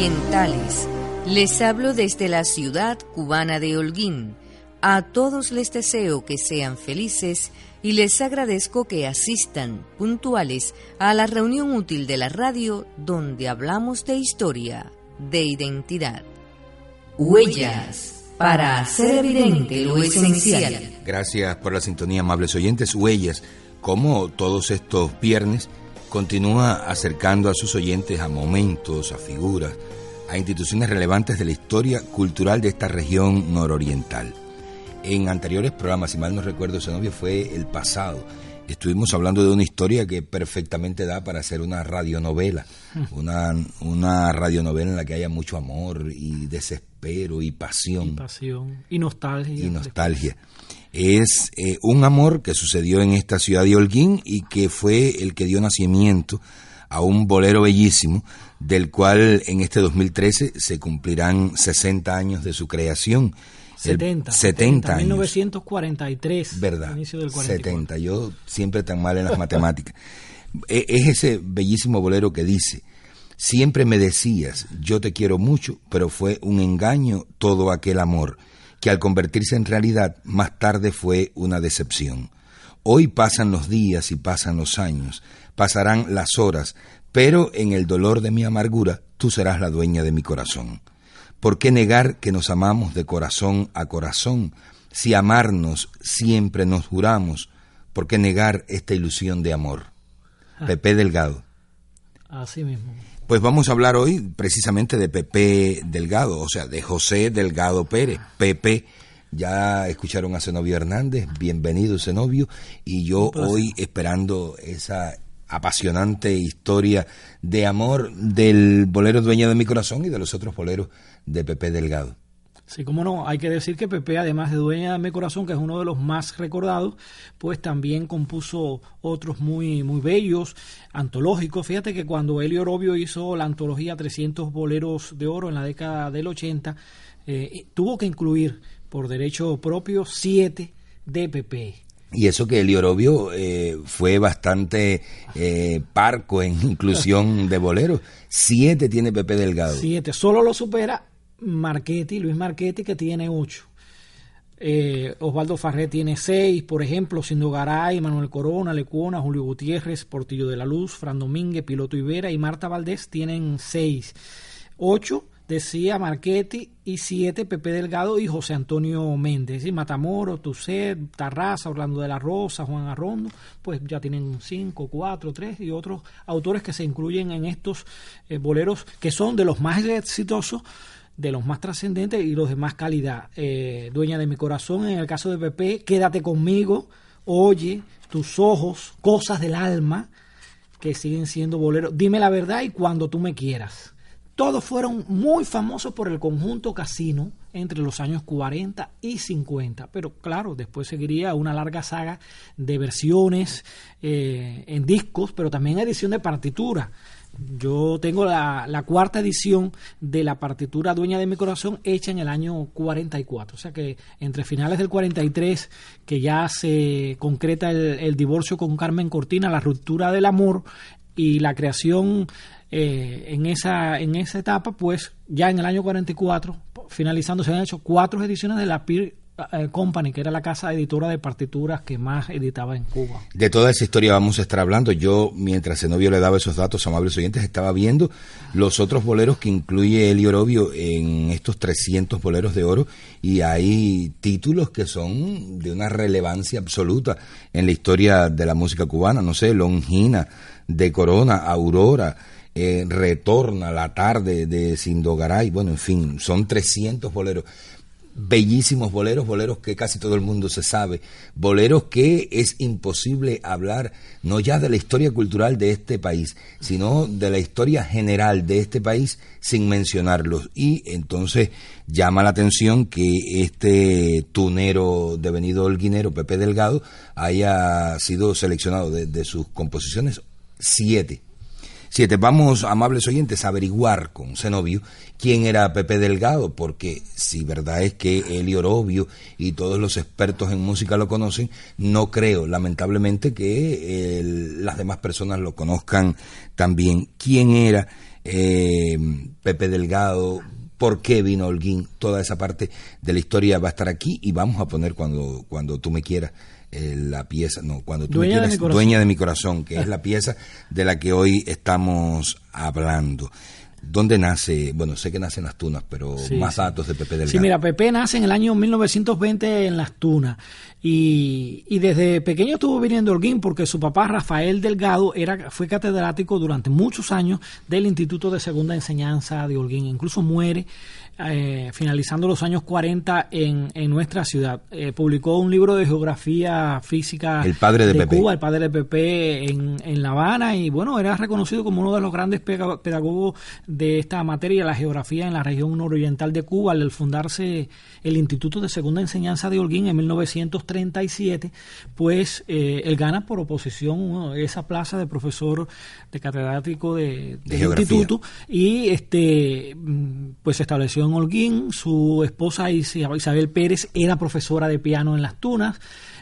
Orientales. Les hablo desde la ciudad cubana de Holguín. A todos les deseo que sean felices y les agradezco que asistan puntuales a la reunión útil de la radio donde hablamos de historia, de identidad. Huellas, para hacer evidente lo esencial. Gracias por la sintonía, amables oyentes. Huellas, como todos estos viernes, continúa acercando a sus oyentes a momentos, a figuras, a instituciones relevantes de la historia cultural de esta región nororiental. En anteriores programas, si mal no recuerdo, ese novio fue el pasado. Estuvimos hablando de una historia que perfectamente da para hacer una radionovela, una, una radionovela en la que haya mucho amor y desespero y pasión. Y pasión y nostalgia. Y nostalgia. Es eh, un amor que sucedió en esta ciudad de Holguín y que fue el que dio nacimiento a un bolero bellísimo, del cual en este 2013 se cumplirán 60 años de su creación. 70, 70, años. 1943. ¿Verdad? Inicio del 70. Yo siempre tan mal en las matemáticas. E, es ese bellísimo bolero que dice, siempre me decías, yo te quiero mucho, pero fue un engaño todo aquel amor, que al convertirse en realidad más tarde fue una decepción. Hoy pasan los días y pasan los años, pasarán las horas, pero en el dolor de mi amargura tú serás la dueña de mi corazón. ¿Por qué negar que nos amamos de corazón a corazón? Si amarnos siempre nos juramos, ¿por qué negar esta ilusión de amor? Ah. Pepe Delgado. Así mismo. Pues vamos a hablar hoy precisamente de Pepe Delgado, o sea, de José Delgado Pérez. Pepe, ya escucharon a Zenobio Hernández, bienvenido Zenobio, y yo hoy esperando esa apasionante historia de amor del bolero Dueña de mi Corazón y de los otros boleros de Pepe Delgado. Sí, cómo no, hay que decir que Pepe, además de Dueña de mi Corazón, que es uno de los más recordados, pues también compuso otros muy, muy bellos, antológicos. Fíjate que cuando Elio Orobio hizo la antología 300 boleros de oro en la década del 80, eh, tuvo que incluir por derecho propio siete de Pepe. Y eso que Elio Orobio eh, fue bastante eh, parco en inclusión de boleros. Siete tiene Pepe Delgado. Siete, solo lo supera Marchetti, Luis Marchetti, que tiene ocho. Eh, Osvaldo Farré tiene seis, por ejemplo, Sindo Garay, Manuel Corona, Lecuona, Julio Gutiérrez, Portillo de la Luz, Fran Domínguez, Piloto Ibera y Marta Valdés tienen seis. Ocho decía Marchetti y siete Pepe Delgado y José Antonio Méndez. Es decir, Matamoro, Tucet, Tarraza, Orlando de la Rosa, Juan Arrondo, pues ya tienen cinco, cuatro, tres y otros autores que se incluyen en estos eh, boleros que son de los más exitosos de los más trascendentes y los de más calidad. Eh, Dueña de mi corazón, en el caso de Pepe, Quédate conmigo, Oye, Tus ojos, Cosas del alma, que siguen siendo boleros. Dime la verdad y cuando tú me quieras. Todos fueron muy famosos por el conjunto casino entre los años 40 y 50. Pero claro, después seguiría una larga saga de versiones eh, en discos, pero también edición de partitura. Yo tengo la, la, cuarta edición de la partitura Dueña de mi Corazón hecha en el año 44. O sea que entre finales del 43, que ya se concreta el, el divorcio con Carmen Cortina, la ruptura del amor y la creación eh, en, esa, en esa etapa, pues ya en el año 44, finalizando, se han hecho cuatro ediciones de la Company, que era la casa editora de partituras que más editaba en Cuba. De toda esa historia vamos a estar hablando. Yo, mientras Zenobio le daba esos datos, amables oyentes, estaba viendo los otros boleros que incluye Eli Orobio en estos 300 boleros de oro y hay títulos que son de una relevancia absoluta en la historia de la música cubana. No sé, Longina, de Corona, Aurora, eh, Retorna, La Tarde de Sindogaray, bueno, en fin, son 300 boleros bellísimos boleros, boleros que casi todo el mundo se sabe, boleros que es imposible hablar no ya de la historia cultural de este país, sino de la historia general de este país sin mencionarlos. Y entonces llama la atención que este tunero devenido holguinero, Pepe Delgado, haya sido seleccionado de, de sus composiciones siete Siete, vamos, amables oyentes, a averiguar con Zenobio quién era Pepe Delgado, porque si verdad es que Eli Orobio y todos los expertos en música lo conocen, no creo, lamentablemente, que las demás personas lo conozcan también. ¿Quién era eh, Pepe Delgado? ¿Por qué vino Holguín? Toda esa parte de la historia va a estar aquí y vamos a poner cuando, cuando tú me quieras eh, la pieza, no, cuando tú dueña, quieras, de dueña de mi corazón, que es la pieza de la que hoy estamos hablando. ¿Dónde nace? Bueno, sé que nace en Las Tunas, pero Sí, más sí. datos de Pepe Delgado. Sí, mira, Pepe nace en el año 1920 en Las Tunas y, y desde pequeño estuvo viniendo a Holguín porque su papá Rafael Delgado era, fue catedrático durante muchos años del Instituto de Segunda Enseñanza de Holguín. Incluso muere eh, finalizando los años 40 en, en nuestra ciudad. Eh, publicó un libro de geografía física El padre de Pepe. Cuba, el padre de Pepe en, en La Habana y bueno, era reconocido como uno de los grandes pedagogos de esta materia, la geografía en la región nororiental de Cuba, al fundarse el Instituto de Segunda Enseñanza de Holguín en 1937, pues eh, él gana por oposición esa plaza de profesor de catedrático de, geografía. instituto y este mm, pues se estableció en Holguín, su esposa Is- Isabel Pérez era profesora de piano en Las Tunas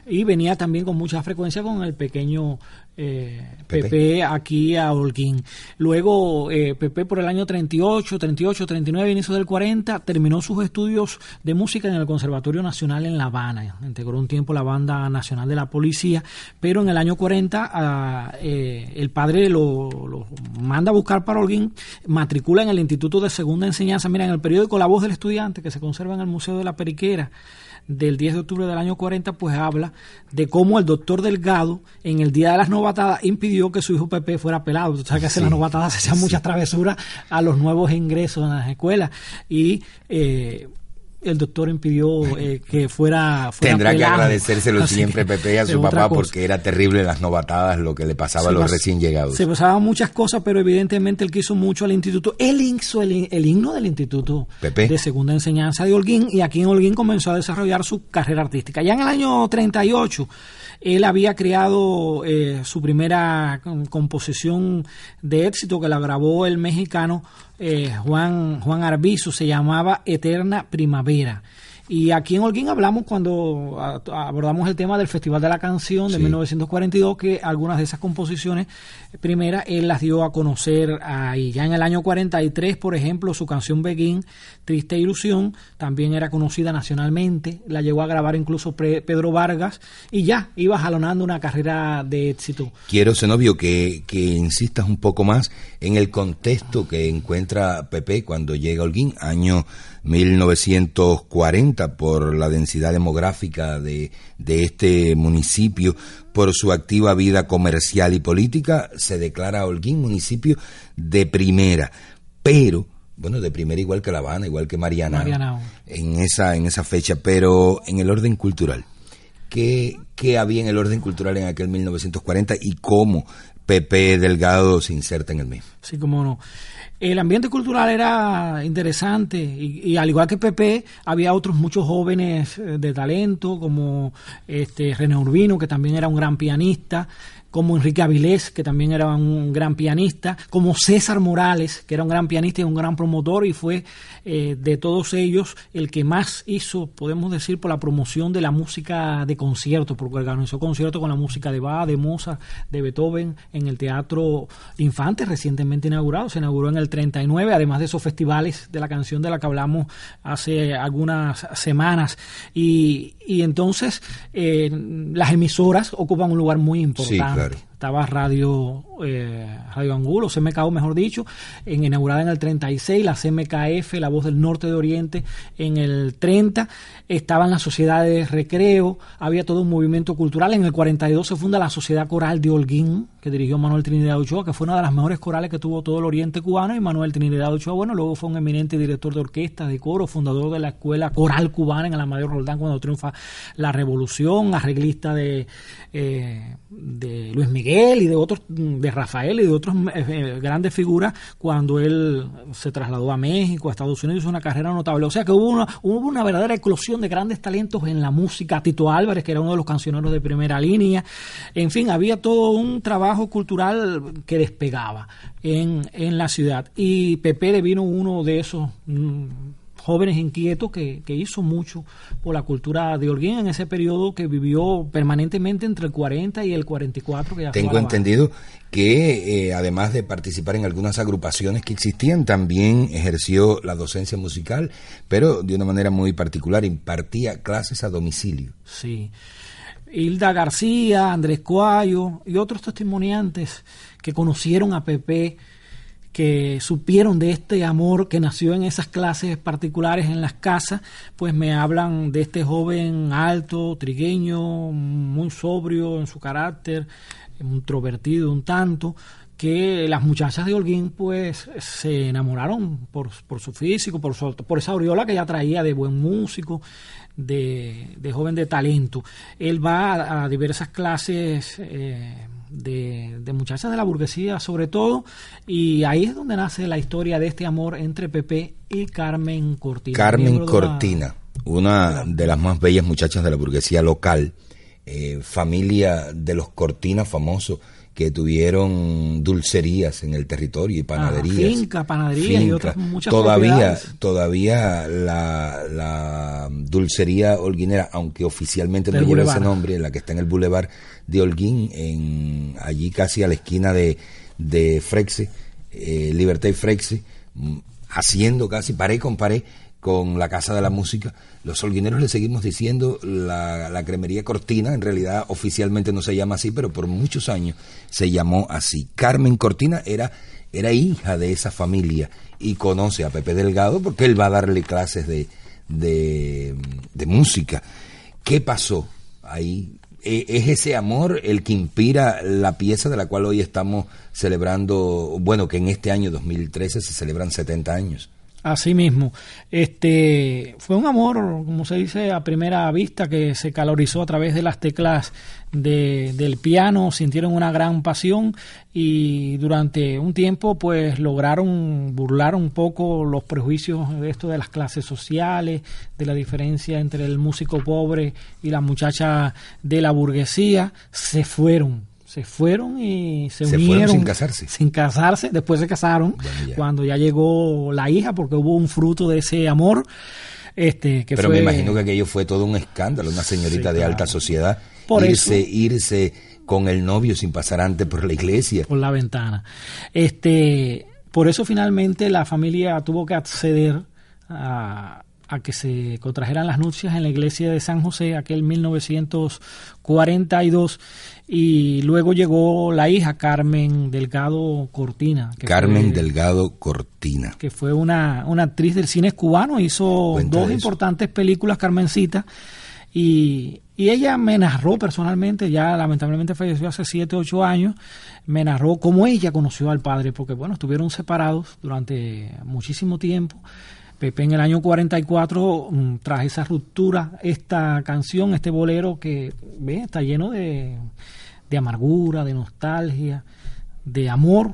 y venía también con mucha frecuencia con el pequeño eh, Pepe. Pepe. aquí a Holguín. Luego eh, Pepe por el año 38, 38, 39, inicio del 40, terminó sus estudios de música en el Conservatorio Nacional en La Habana. Integró un tiempo la Banda Nacional de la Policía, pero en el año 40 ah, eh, el padre lo, lo manda a buscar para Holguín, matricula en el Instituto de Segunda Enseñanza. Mira, en el periódico La Voz del Estudiante, que se conserva en el Museo de la Periquera, del 10 de octubre del año 40, pues habla de cómo el doctor Delgado, en el día de las novatadas, impidió que su hijo Pepe fuera pelado. Tú sabes que en las novatadas se hacían muchas travesuras a los nuevos ingresos en las escuelas. Y eh, el doctor impidió eh, que fuera, fuera Tendrá que agradecérselo Así siempre que, Pepe y a su papá cosa. porque era terrible las novatadas lo que le pasaba a los pas- recién llegados. Se pasaban muchas cosas, pero evidentemente él quiso mucho al instituto. Él hizo el, el himno del instituto Pepe. de segunda enseñanza de Holguín y aquí en Holguín comenzó a desarrollar su carrera artística. Ya en el año 38 él había creado eh, su primera com- composición de éxito que la grabó el mexicano eh, Juan, Juan Arbizu, se llamaba Eterna Primavera. Y aquí en Holguín hablamos cuando abordamos el tema del Festival de la Canción de Sí. 1942, que algunas de esas composiciones primeras él las dio a conocer ahí. Ya en el año 43, por ejemplo, su canción Begin, Triste Ilusión, también era conocida nacionalmente, la llegó a grabar incluso Pre- Pedro Vargas y ya iba jalonando una carrera de éxito. Quiero, Zenobio, que, que insistas un poco más en el contexto que encuentra Pepe cuando llega a Holguín, año 1940, por la densidad demográfica de, de este municipio, por su activa vida comercial y política, se declara Holguín municipio de primera, pero bueno, de primera igual que La Habana, igual que Mariana, en esa en esa fecha, pero en el orden cultural. ¿Qué, qué había en el orden cultural en aquel 1940 y cómo Pepe Delgado se inserta en el mismo? Sí, como no. El ambiente cultural era interesante y, al igual que Pepe, había otros muchos jóvenes eh, de talento como este René Urbino, que también era un gran pianista. Como Enrique Avilés, que también era un gran pianista, como César Morales, que era un gran pianista y un gran promotor, y fue eh, de todos ellos el que más hizo, podemos decir, por la promoción de la música de concierto, porque organizó conciertos con la música de Bach, de Mozart, de Beethoven, en el Teatro Infante, recientemente inaugurado, se inauguró en el 39, además de esos festivales de la canción de la que hablamos hace algunas semanas. Y, y entonces eh, las emisoras ocupan un lugar muy importante everybody. Estaba Radio, eh, Radio Angulo, CMKO mejor dicho, en, inaugurada en el 36, la CMKF, la voz del norte de Oriente, en el 30, estaban las sociedades de recreo, había todo un movimiento cultural, en el 42 se funda la Sociedad Coral de Holguín, que dirigió Manuel Trinidad Ochoa, que fue una de las mejores corales que tuvo todo el Oriente cubano, y Manuel Trinidad Ochoa, bueno, luego fue un eminente director de orquesta, de coro, fundador de la Escuela Coral Cubana en el Amadeo Roldán cuando triunfa la Revolución, arreglista de, eh, de Luis Miguel, y de otros, de Rafael y de otras eh, grandes figuras cuando él se trasladó a México, a Estados Unidos, hizo una carrera notable. O sea que hubo una, hubo una verdadera eclosión de grandes talentos en la música. Tito Álvarez, que era uno de los cancioneros de primera línea. En fin, había todo un trabajo cultural que despegaba en, en la ciudad. Y Pepe vino uno de esos mm, jóvenes inquietos que, hizo mucho por la cultura de Holguín en ese periodo que vivió permanentemente entre el 40 y el 44. Que Tengo entendido que eh, además de participar en algunas agrupaciones que existían, también ejerció la docencia musical, pero de una manera muy particular, impartía clases a domicilio. Sí. Hilda García, Andrés Coayo y otros testimoniantes que conocieron a Pepe que supieron de este amor que nació en esas clases particulares en las casas, pues me hablan de este joven alto, trigueño, muy sobrio en su carácter, introvertido un tanto, que las muchachas de Holguín pues se enamoraron por, por su físico, por, por esa aureola que ella traía de buen músico, de, de joven de talento. Él va a, diversas clases eh, de, muchachas de la burguesía sobre todo, y ahí es donde nace la historia de este amor entre Pepe y Carmen Cortina. Carmen Cortina, una de las más bellas muchachas de la burguesía local, eh, familia de los Cortina famosos que tuvieron dulcerías en el territorio y panaderías. finca, panadería y otras muchas Todavía, todavía la, la, dulcería holguinera, aunque oficialmente no lleva ese nombre, la que está en el bulevar de Holguín, en, allí casi a la esquina de, de Frexe, eh, Libertad y Frexe, mm, haciendo casi pared con pared con la Casa de la Música. Los holguineros le seguimos diciendo la, la, cremería Cortina, en realidad oficialmente no se llama así, pero por muchos años se llamó así. Carmen Cortina era, era hija de esa familia y conoce a Pepe Delgado porque él va a darle clases de, de, de música. ¿Qué pasó ahí? E, ¿Es ese amor el que inspira la pieza de la cual hoy estamos celebrando, bueno, que en este año 2013 se celebran 70 años? Así mismo. Este fue un amor, como se dice, a primera vista que se calorizó a través de las teclas de, del piano, sintieron una gran pasión y durante un tiempo pues lograron burlar un poco los prejuicios de esto de las clases sociales, de la diferencia entre el músico pobre y la muchacha de la burguesía, se fueron se fueron y se, unieron sin casarse. Sin casarse, después se casaron cuando ya llegó la hija porque hubo un fruto de ese amor. Este, que Pero me imagino que aquello fue todo un escándalo, una señorita de alta sociedad por irse irse con el novio sin pasar antes por la iglesia, por la ventana. Este, por eso finalmente la familia tuvo que acceder a, a que se contrajeran las nupcias en la iglesia de San José, aquel 1942, y luego llegó la hija Carmen Delgado Cortina. Carmen Delgado Cortina. Que fue una, una actriz del cine cubano, hizo dos importantes películas, Carmencita, y, y ella me narró personalmente, ya lamentablemente falleció hace 7, 8 años, me narró cómo ella conoció al padre, porque bueno, estuvieron separados durante muchísimo tiempo Pepe en el año 44, mm, tras esa ruptura, esta canción, este bolero que ve, está lleno de, de amargura, de nostalgia, de amor.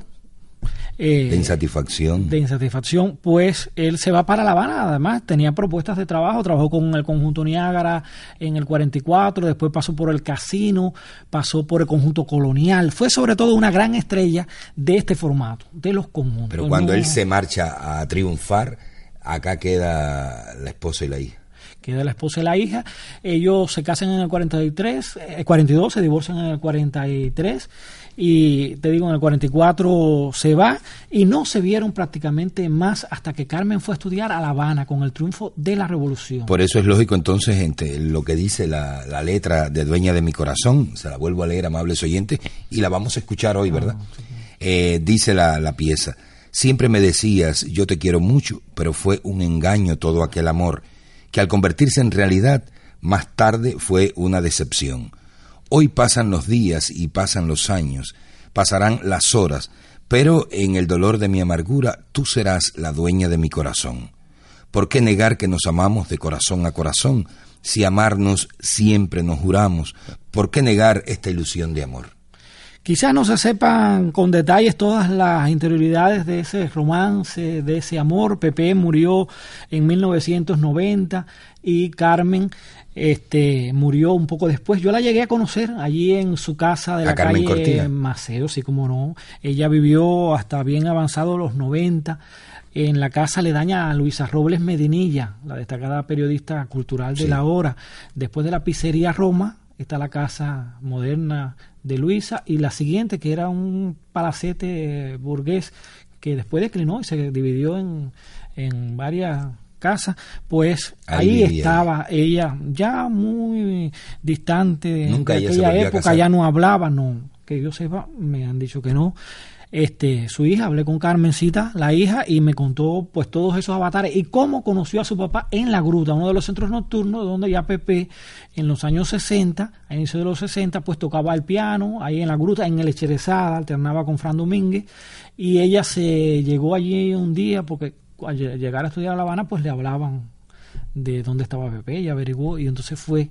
eh, de insatisfacción. de insatisfacción, pues él se va para La Habana, además tenía propuestas de trabajo, trabajó con el conjunto Niágara en el 44, después pasó por el Casino, pasó por el conjunto Colonial, fue sobre todo una gran estrella de este formato, de los conjuntos. Pero cuando No- él se marcha a triunfar, acá queda la esposa y la hija. queda la esposa y la hija. Ellos se casan en el 43, eh, 42, se divorcian en el 43 y te digo, en el 44 se va y no se vieron prácticamente más hasta que Carmen fue a estudiar a La Habana con el triunfo de la revolución. Por eso es lógico entonces entre lo que dice la, la letra de Dueña de mi corazón, se la vuelvo a leer, amables oyentes, y la vamos a escuchar hoy, ¿verdad? Eh, dice la, la pieza, siempre me decías, yo te quiero mucho, pero fue un engaño todo aquel amor, que al convertirse en realidad, más tarde fue una decepción. Hoy pasan los días y pasan los años, pasarán las horas, pero en el dolor de mi amargura tú serás la dueña de mi corazón. ¿Por qué negar que nos amamos de corazón a corazón si amarnos siempre nos juramos? ¿Por qué negar esta ilusión de amor? Quizás no se sepan con detalles todas las interioridades de ese romance, de ese amor. Pepe murió en 1990 y Carmen este, murió un poco después. Yo la llegué a conocer allí en su casa de ¿A la Carmen calle Cortina? Maceo, sí como no. Ella vivió hasta bien avanzado los 90 en la casa aledaña a Luisa Robles Medinilla, la destacada periodista cultural de Sí. la hora. Después de la pizzería Roma, está la casa moderna de Luisa y la siguiente que era un palacete burgués que después declinó y se dividió en, en varias casas, pues Ahí estaba ella ya muy distante de, Nunca aquella época, ya no hablaba, no, que yo sepa, me han dicho que no. Este, su hija, hablé con Carmencita, la hija, y me contó pues todos esos avatares y cómo conoció a su papá en la gruta, uno de los centros nocturnos donde ya Pepe en los años 60, a inicio de los 60, pues tocaba el piano, ahí en la gruta, en el Echerezada, alternaba con Fran Domínguez, y ella se llegó allí un día porque al lle- llegar a estudiar a La Habana, pues le hablaban de dónde estaba Pepe, ella averiguó y entonces fue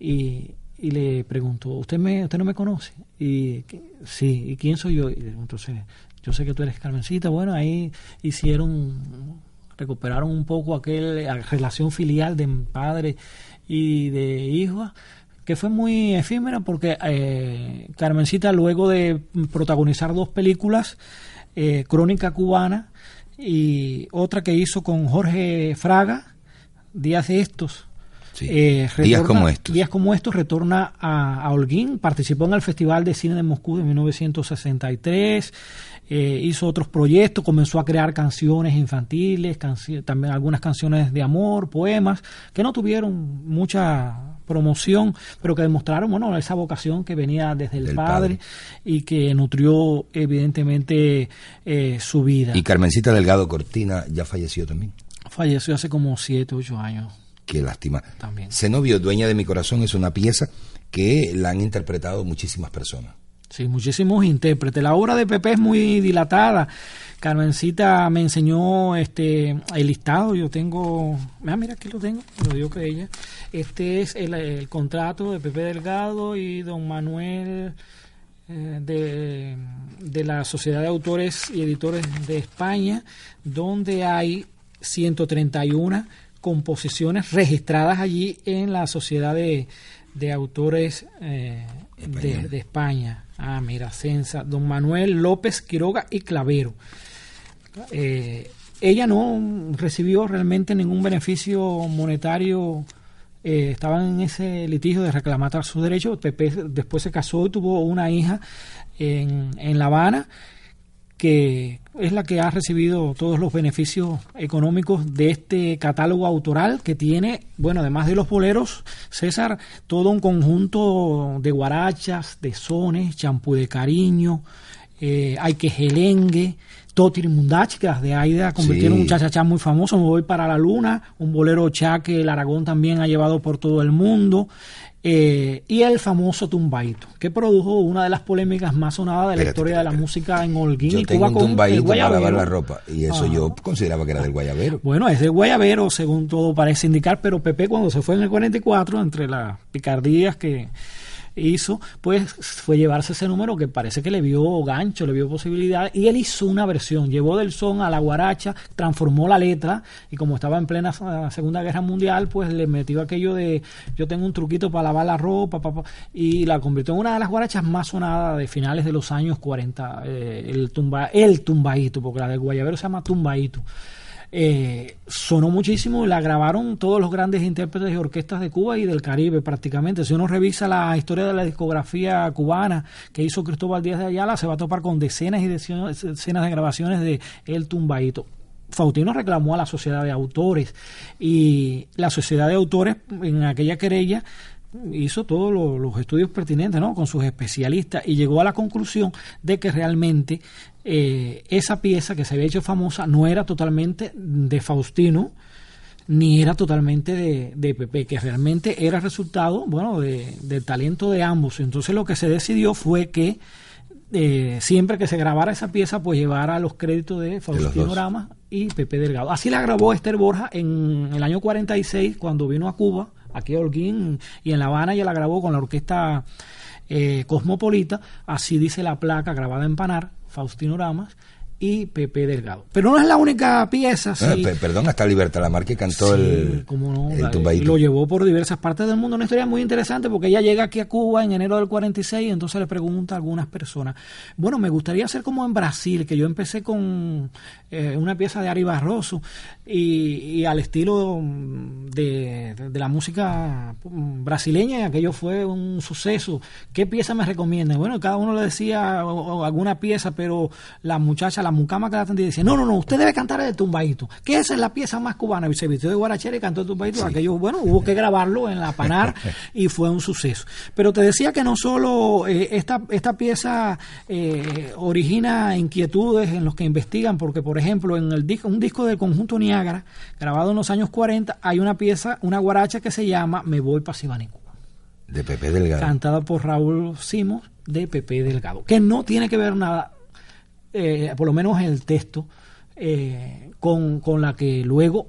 y, y le preguntó, ¿usted me usted no me conoce? Y "¿Qué? sí, ¿y quién soy yo? Y entonces, yo sé que tú eres Carmencita. Bueno, ahí hicieron, recuperaron un poco aquella relación filial de padre y de hijo que fue muy efímera porque eh, Carmencita luego de protagonizar dos películas, eh, Crónica Cubana y otra que hizo con Jorge Fraga, Días de estos, Sí. eh, Días como estos. Días como estos retorna a, a Holguín, participó en el Festival de Cine de Moscú de 1963, eh, hizo otros proyectos, comenzó a crear canciones infantiles, canci- también algunas canciones de amor, poemas, que no tuvieron mucha promoción, pero que demostraron bueno, esa vocación que venía desde el padre. y que nutrió evidentemente eh, su vida. Y Carmencita Delgado Cortina ya falleció también. Falleció hace como 7, 8 años. Qué lástima. También. Zenobio, Dueña de mi corazón, es una pieza que la han interpretado muchísimas personas. Sí, muchísimos intérpretes. La obra de Pepe es muy dilatada. Carmencita me enseñó este el listado. Yo tengo. Ah, mira, aquí lo tengo. Lo dio que ella. Este es el, el contrato de Pepe Delgado y don Manuel eh, de, de la Sociedad de Autores y Editores de España, donde hay 131 composiciones registradas allí en la Sociedad de, de Autores eh, de, España. Ah, mira, Censa, don Manuel López Quiroga y Clavero. Eh, ella no recibió realmente ningún beneficio monetario. eh, estaban en ese litigio de reclamar sus derechos. Pepe después se casó y tuvo una hija en, en La Habana que es la que ha recibido todos los beneficios económicos de este catálogo autoral que tiene, bueno, además de los boleros, César, todo un conjunto de guarachas, de sones, champú de cariño, eh, hay que gelengue, Totirimundach, que las de Aida convirtieron Sí. un chachachá muy famoso, Me voy para la luna, un bolero cha que el Aragón también ha llevado por todo el mundo, eh, y el famoso Tumbaito, que produjo una de las polémicas más sonadas de la Espérate, historia de la música en Holguín Yo y tengo Cuba un con el para lavar la ropa y eso Ah. yo consideraba que era del guayabero. Bueno, es de Guayabero, según todo parece indicar, pero Pepe cuando se fue en el 44, entre las picardías que hizo, pues fue llevarse ese número que parece que le vio gancho, le vio posibilidad, y él hizo una versión, llevó del son a la guaracha, transformó la letra, y como estaba en plena ah, Segunda Guerra Mundial, pues le metió aquello de yo tengo un truquito para lavar la ropa, y la convirtió en una de las guarachas más sonadas de finales de los años 40, eh, el, tumba, el tumbaíto, porque la del guayabero se llama tumbaíto. Eh, sonó muchísimo y la grabaron todos los grandes intérpretes y orquestas de Cuba y del Caribe prácticamente. Si uno revisa la historia de la discografía cubana que hizo Cristóbal Díaz de Ayala, se va a topar con decenas y decenas de grabaciones de El Tumbaito. Faustino reclamó a la sociedad de autores y la sociedad de autores en aquella querella hizo todos los, estudios pertinentes ¿no? con sus especialistas y llegó a la conclusión de que realmente eh, esa pieza que se había hecho famosa no era totalmente de Faustino ni era totalmente de, de Pepe, que realmente era resultado bueno de, del talento de ambos. Entonces lo que se decidió fue que eh, siempre que se grabara esa pieza, pues llevara los créditos de Faustino Rama y Pepe Delgado. Así la grabó Esther Borja en el año 46, cuando vino a Cuba aquí Holguín y en La Habana ya la grabó con la orquesta eh, Cosmopolita, así dice la placa grabada en Panar, Faustino Ramas, y Pepe Delgado. Pero no es la única pieza. Ah, perdón, hasta Libertad que cantó el, Y lo llevó por diversas partes del mundo. Una historia muy interesante porque ella llega aquí a Cuba en enero del 46 y entonces le pregunta a algunas personas, bueno, me gustaría hacer como en Brasil, que yo empecé con eh, una pieza de Ari Barroso y, al estilo de, de, la música brasileña y aquello fue un suceso. ¿Qué pieza me recomienda? Bueno, cada uno le decía alguna pieza, pero la muchacha, la mucama que la atendía decía, no, no, no, usted debe cantar el tumbaito, que esa es la pieza más cubana. Y se vistió de guarachera y cantó el tumbaito. Aquello, bueno, hubo que grabarlo en la Panar y fue un suceso. Pero te decía que no solo eh, esta, esta pieza eh, origina inquietudes en los que investigan, porque por ejemplo, en el disco, un disco del conjunto Niágara, grabado en los años 40, hay una pieza, una guaracha que se llama Me voy para Cuba. De Pepe Delgado. Cantada por Raúl Simos de Pepe Delgado. Que no tiene que ver nada, eh, por lo menos en el texto, eh, con, la que luego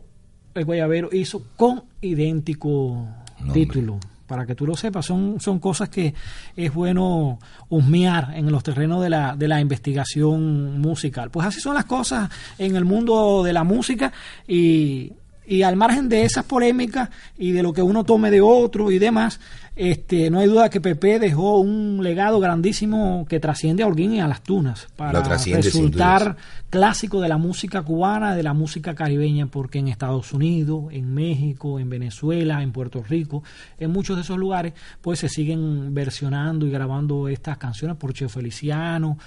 el Guayabero hizo con idéntico título para que tú lo sepas, son, son cosas que es bueno husmear en los terrenos de la, de la investigación musical. Pues así son las cosas en el mundo de la música y, y al margen de esas polémicas y de lo que uno tome de otro y demás, este, no hay duda que Pepe dejó un legado grandísimo que trasciende a Holguín y a las Tunas para resultar clásico de la música cubana, de la música caribeña, porque en Estados Unidos, en México, en Venezuela, en Puerto Rico, en muchos de esos lugares, pues se siguen versionando y grabando estas canciones por Cheo Feliciano,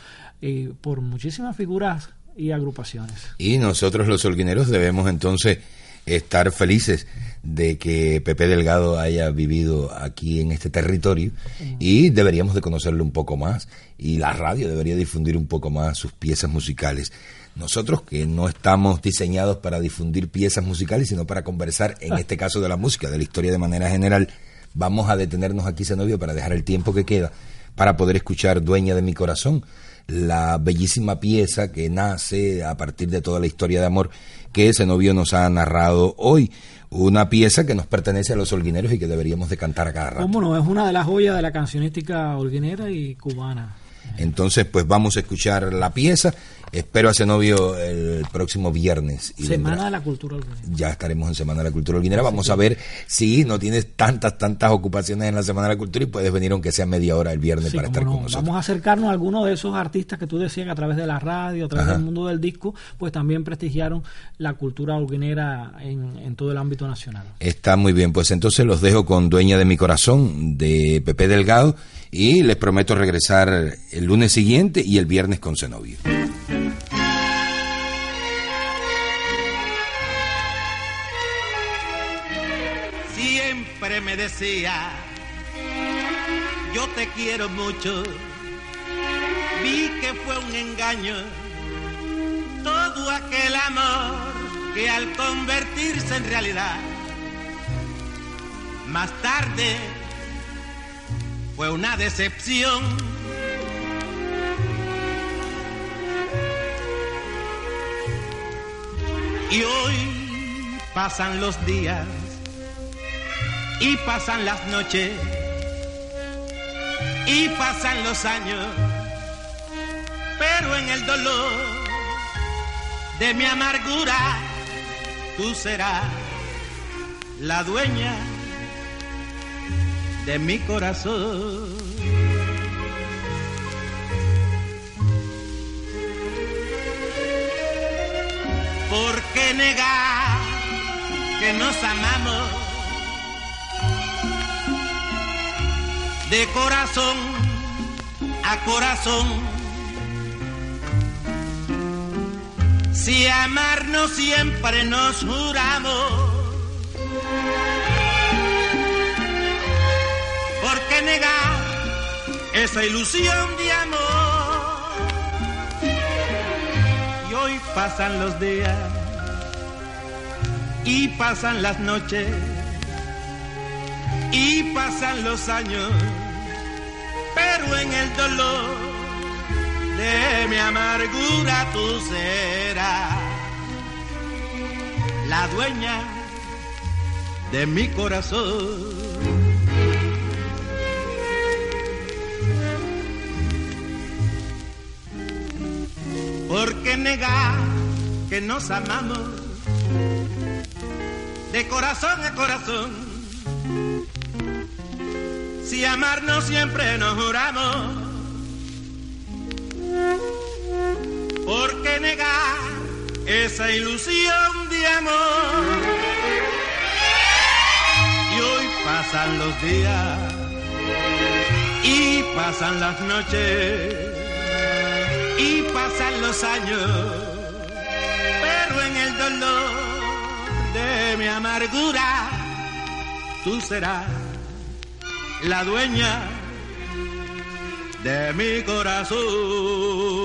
eh, por muchísimas figuras y agrupaciones. Y nosotros los holguineros debemos entonces estar felices de que Pepe Delgado haya vivido aquí en este territorio y deberíamos de conocerlo un poco más y la radio debería difundir un poco más sus piezas musicales. Nosotros que no estamos diseñados para difundir piezas musicales, sino para conversar, en este caso de la música, de la historia de manera general, vamos a detenernos aquí, Zenobio, para dejar el tiempo que queda para poder escuchar Dueña de mi corazón, la bellísima pieza que nace a partir de toda la historia de amor que ese novio nos ha narrado hoy. Una pieza que nos pertenece a los holguineros y que deberíamos de cantar a cada rato. Es una de las joyas de la cancionística holguinera y cubana. Entonces, pues vamos a escuchar la pieza Espero a novio el próximo viernes. Y Semana de la Cultura Ya estaremos en Semana de la Cultura Olguinera. Vamos a ver si no tienes tantas, tantas ocupaciones en la Semana de la Cultura y puedes venir aunque sea media hora el viernes para estar con nosotros. Vamos a acercarnos a algunos de esos artistas que tú decías que a través de la radio, a través del mundo del disco, pues también prestigiaron la cultura holguinera en, en todo el ámbito nacional. Está muy bien, pues entonces los dejo con Dueña de mi Corazón de Pepe Delgado y les prometo regresar el lunes siguiente y el viernes con Zenobio. me decía, yo te quiero mucho, vi que fue un engaño todo aquel amor que al convertirse en realidad, más tarde fue una decepción. Y hoy pasan los días y pasan las noches y pasan los años, pero en el dolor de mi amargura tú serás la dueña de mi corazón. ¿Por qué negar que nos amamos de corazón a corazón? Si amarnos siempre nos juramos. ¿Por qué negar esa ilusión de amor? hoy pasan los días y pasan las noches y pasan los años, pero en el dolor de mi amargura tú serás la dueña de mi corazón. ¿Por qué negar que nos amamos de corazón a corazón? Si amarnos siempre nos juramos. ¿Por qué negar esa ilusión de amor? Y hoy pasan los días y pasan las noches y pasan los años, pero en el dolor de mi amargura, tú serás la dueña de mi corazón.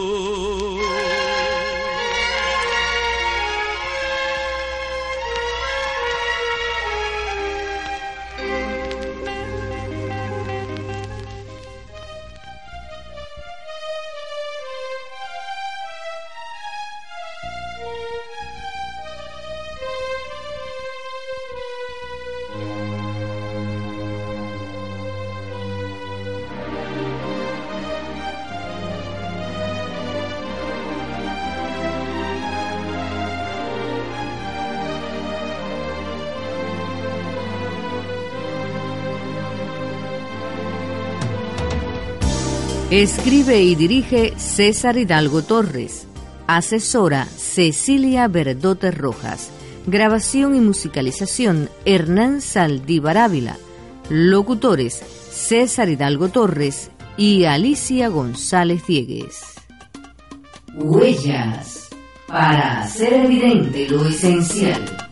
Escribe y dirige César Hidalgo Torres. Asesora Cecilia Verdote Rojas. Grabación y musicalización Hernán Saldívar Ávila. Locutores César Hidalgo Torres y Alicia González Diegues. Huellas. Para hacer evidente lo esencial.